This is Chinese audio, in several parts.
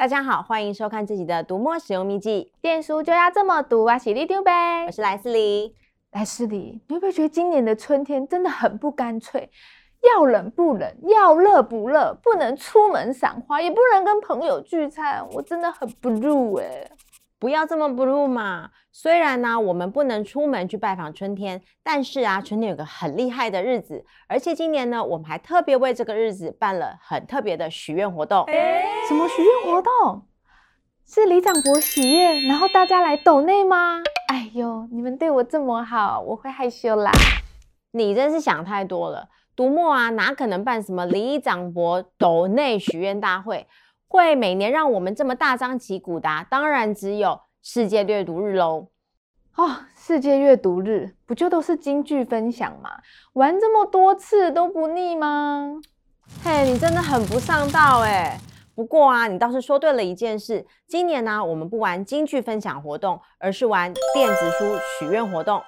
大家好，欢迎收看自己的读墨使用秘籍，电书就要这么读啊！喜力丢呗！我是莱斯里，莱斯里，你会不会觉得今年的春天真的很不干脆？要冷不冷，要热不热，不能出门赏花，也不能跟朋友聚餐，我真的很 blue 哎！不要这么 blue 嘛！虽然呢，我们不能出门去拜访春天，但是啊，春天有个很厉害的日子，而且今年呢，我们还特别为这个日子办了很特别的许愿活动。欸、什么许愿活动？是李长博许愿，然后大家来抖内吗？哎呦，你们对我这么好，我会害羞啦。你真是想太多了，读墨啊，哪可能办什么李长博抖内许愿大会？会每年让我们这么大张旗鼓的，当然只有世界阅读日喽。哦，世界阅读日不就都是金句分享吗？玩这么多次都不腻吗？嘿，你真的很不上道哎。不过啊，你倒是说对了一件事，今年呢，我们不玩金句分享活动，而是玩电子书许愿活动。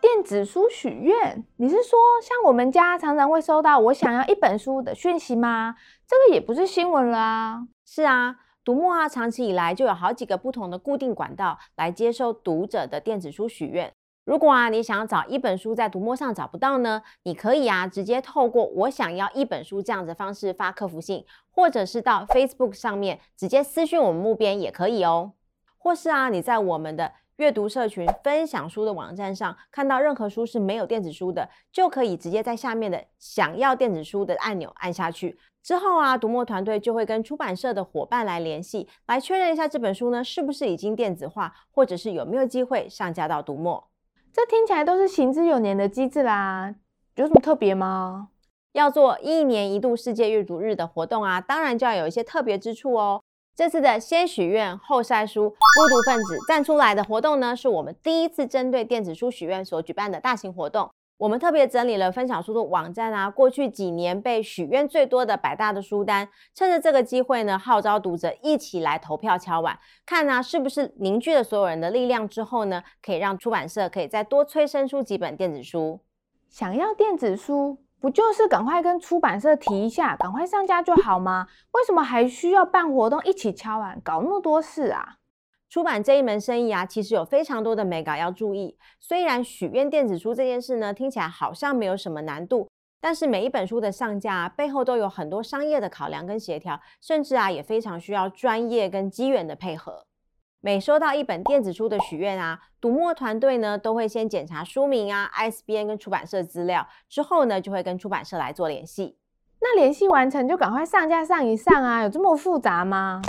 电子书许愿，你是说像我们家常常会收到我想要一本书的讯息吗？这个也不是新闻了啊。是啊，读墨啊，长期以来就有好几个不同的固定管道来接受读者的电子书许愿。如果啊，你想要找一本书在读墨上找不到呢，你可以啊，直接透过我想要一本书这样的方式发客服信，或者是到 Facebook 上面直接私讯我们木编也可以哦。或是啊，你在我们的阅读社群分享书的网站上看到任何书是没有电子书的，就可以直接在下面的想要电子书的按钮按下去。之后啊，读墨团队就会跟出版社的伙伴来联系，来确认一下这本书呢是不是已经电子化，或者是有没有机会上架到读墨。这听起来都是行之有年的机制啦，有什么特别吗？要做一年一度世界阅读日的活动啊，当然就要有一些特别之处哦。这次的先许愿后晒书，孤独分子站出来的活动呢，是我们第一次针对电子书许愿所举办的大型活动。我们特别整理了分享书的网站啊，过去几年被许愿最多的百大的书单，趁着这个机会呢，号召读者一起来投票敲碗，看啊是不是凝聚了所有人的力量之后呢，可以让出版社可以再多催生出几本电子书。想要电子书？不就是赶快跟出版社提一下，赶快上架就好吗？为什么还需要办活动一起敲碗，搞那么多事啊？出版这一门生意啊，其实有非常多的美稿要注意。虽然许愿电子书这件事呢，听起来好像没有什么难度，但是每一本书的上架啊，背后都有很多商业的考量跟协调，甚至啊，也非常需要专业跟机缘的配合。每收到一本电子书的许愿啊，读墨团队呢都会先检查书名啊、ISBN 跟出版社资料，之后呢就会跟出版社来做联系。那联系完成就赶快上架上一上啊，有这么复杂吗？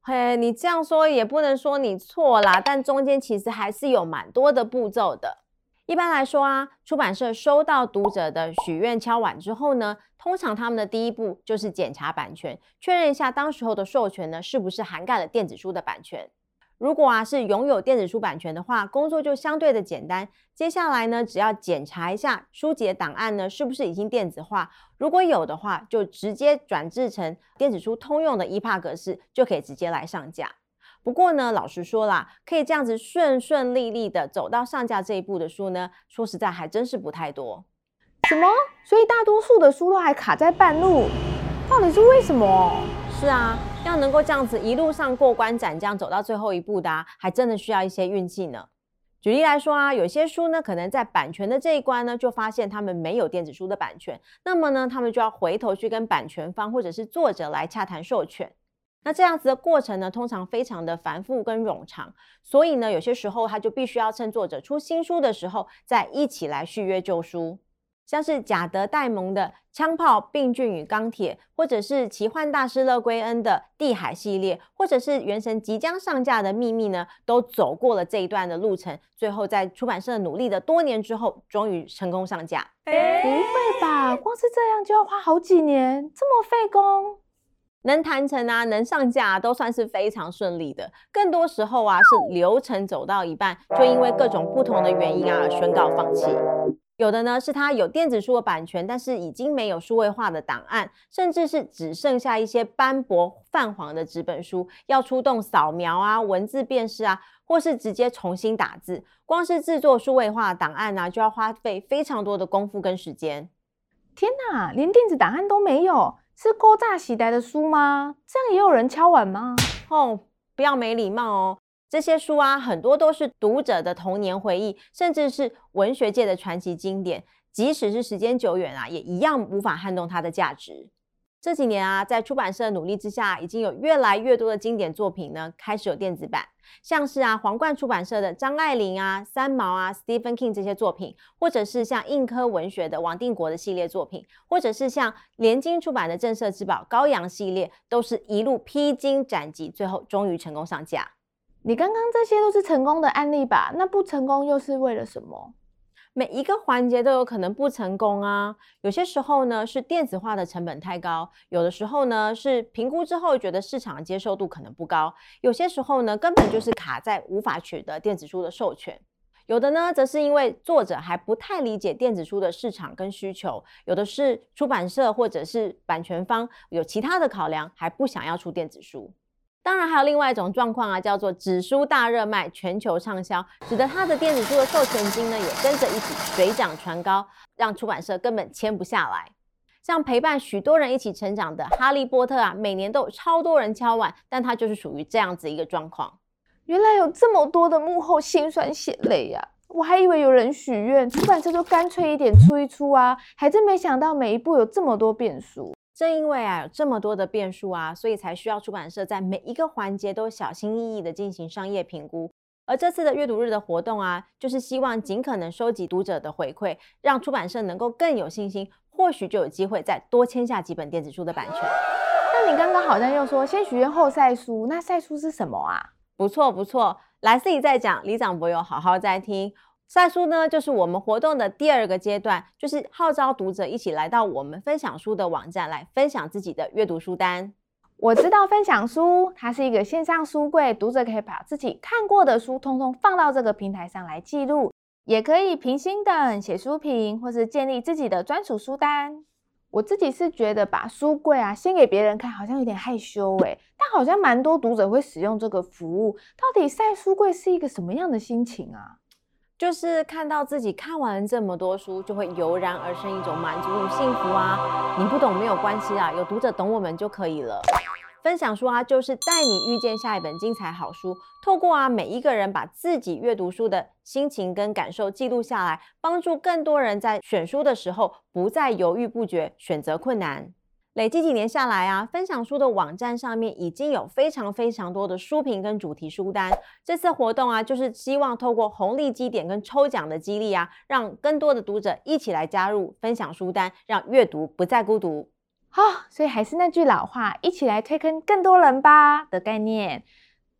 嘿，你这样说也不能说你错啦，但中间其实还是有蛮多的步骤的。一般来说啊，出版社收到读者的许愿敲碗之后呢，通常他们的第一步就是检查版权，确认一下当时候的授权呢是不是涵盖了电子书的版权。如果啊是拥有电子书版权的话，工作就相对的简单。接下来呢，只要检查一下书籍的档案呢是不是已经电子化，如果有的话，就直接转制成电子书通用的 EPUB 格式，就可以直接来上架。不过呢，老实说啦，可以这样子顺顺利利的走到上架这一步的书呢，说实在还真是不太多。什么？所以大多数的书都还卡在半路，到底是为什么？是啊，要能够这样子一路上过关斩将走到最后一步的啊，还真的需要一些运气呢。举例来说啊，有些书呢，可能在版权的这一关呢，就发现他们没有电子书的版权，那么呢，他们就要回头去跟版权方或者是作者来洽谈授权。那这样子的过程呢，通常非常的繁复跟冗长，所以呢，有些时候他就必须要趁作者出新书的时候，再一起来续约旧书。像是贾德·戴蒙的《枪炮、病菌与钢铁》，或者是奇幻大师勒圭恩的《地海》系列，或者是《原神》即将上架的《秘密》呢，都走过了这一段的路程，最后在出版社努力的多年之后，终于成功上架。欸，不会吧？光是这样就要花好几年，这么费工？能谈成啊，能上架啊，都算是非常顺利的。更多时候啊，是流程走到一半，就因为各种不同的原因啊，而宣告放弃。有的呢，是它有电子书的版权，但是已经没有数位化的档案，甚至是只剩下一些斑驳泛黄的纸本书，要出动扫描啊、文字辨识啊，或是直接重新打字。光是制作数位化的档案呢、啊，就要花费非常多的功夫跟时间。天哪，连电子档案都没有！是古早时代的书吗？这样也有人敲碗吗？哦，不要没礼貌哦。这些书啊，很多都是读者的童年回忆，甚至是文学界的传奇经典。即使是时间久远啊，也一样无法撼动它的价值。这几年啊，在出版社的努力之下，已经有越来越多的经典作品呢，开始有电子版。像是啊，皇冠出版社的张爱玲啊、三毛啊、Stephen King 这些作品，或者是像硬科文学的王定国的系列作品，或者是像联经出版的镇社之宝高阳系列，都是一路披荆斩棘，最后终于成功上架。你刚刚这些都是成功的案例吧？那不成功又是为了什么？每一个环节都有可能不成功啊。有些时候呢是电子化的成本太高，有的时候呢是评估之后觉得市场接受度可能不高，有些时候呢根本就是卡在无法取得电子书的授权，有的呢则是因为作者还不太理解电子书的市场跟需求，有的是出版社或者是版权方有其他的考量，还不想要出电子书。当然还有另外一种状况啊，叫做纸书大热卖，全球畅销，使得它的电子书的授权金呢也跟着一起水涨船高，让出版社根本签不下来。像陪伴许多人一起成长的《哈利波特》啊，每年都有超多人敲碗，但它就是属于这样子一个状况。原来有这么多的幕后辛酸血泪呀！我还以为有人许愿，出版社就干脆一点出一出啊，还真没想到每一步有这么多变数。正因为啊有这么多的变数啊，所以才需要出版社在每一个环节都小心翼翼地进行商业评估。而这次的阅读日的活动啊，就是希望尽可能收集读者的回馈，让出版社能够更有信心，或许就有机会再多签下几本电子书的版权。那你刚刚好像又说先许愿后晒书，那晒书是什么啊？不错不错，来自己在讲，李长博有好好在听。晒书呢，就是我们活动的第二个阶段，就是号召读者一起来到我们分享书的网站来分享自己的阅读书单。我知道分享书，它是一个线上书柜，读者可以把自己看过的书通通放到这个平台上来记录，也可以平心等、写书评，或是建立自己的专属书单。我自己是觉得把书柜啊先给别人看，好像有点害羞诶，但好像蛮多读者会使用这个服务。到底晒书柜是一个什么样的心情啊？就是看到自己看完这么多书，就会油然而生一种满足与幸福啊！你不懂没有关系啊，有读者懂我们就可以了。分享书啊，就是带你遇见下一本精彩好书，透过啊每一个人把自己阅读书的心情跟感受记录下来，帮助更多人在选书的时候不再犹豫不决，选择困难。累计几年下来啊，分享书的网站上面已经有非常非常多的书评跟主题书单。这次活动啊，就是希望透过红利积点跟抽奖的激励啊，让更多的读者一起来加入分享书单，让阅读不再孤独。好、所以还是那句老话，一起来推坑更多人吧的概念。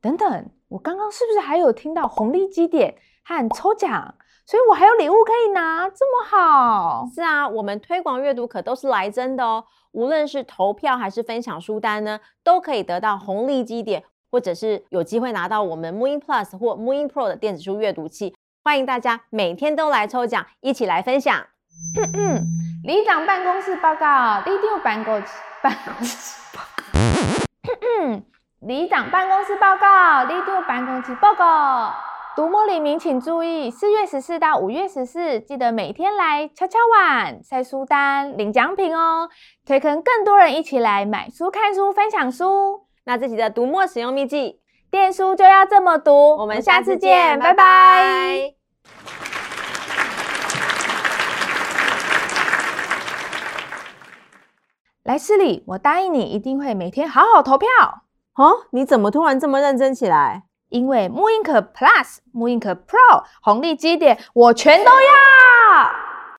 等等，我刚刚是不是还有听到红利积点和抽奖？所以我还有礼物可以拿，这么好？是啊，我们推广阅读可都是来真的哦。无论是投票还是分享书单呢，都可以得到红利积点，或者是有机会拿到我们 MooIn Plus 或 MooIn Pro 的电子书阅读器。欢迎大家每天都来抽奖，一起来分享。嗯嗯，里长办公室报告，里长办公室办公室报告。嗯嗯，里长办公室报告，里长办公室报告。读墨里民请注意，四月十四到五月十四，记得每天来敲敲碗、晒书单、领奖品哦，推坑更多人一起来买书、看书、分享书。那自己的读墨使用秘技，电书就要这么读。我们下次见，拜拜。拜拜。来市里，我答应你，一定会每天好好投票。哦，你怎么突然这么认真起来？因为 m o o n i n k Plus、m o o n i n k Pro 红利基点，我全都要。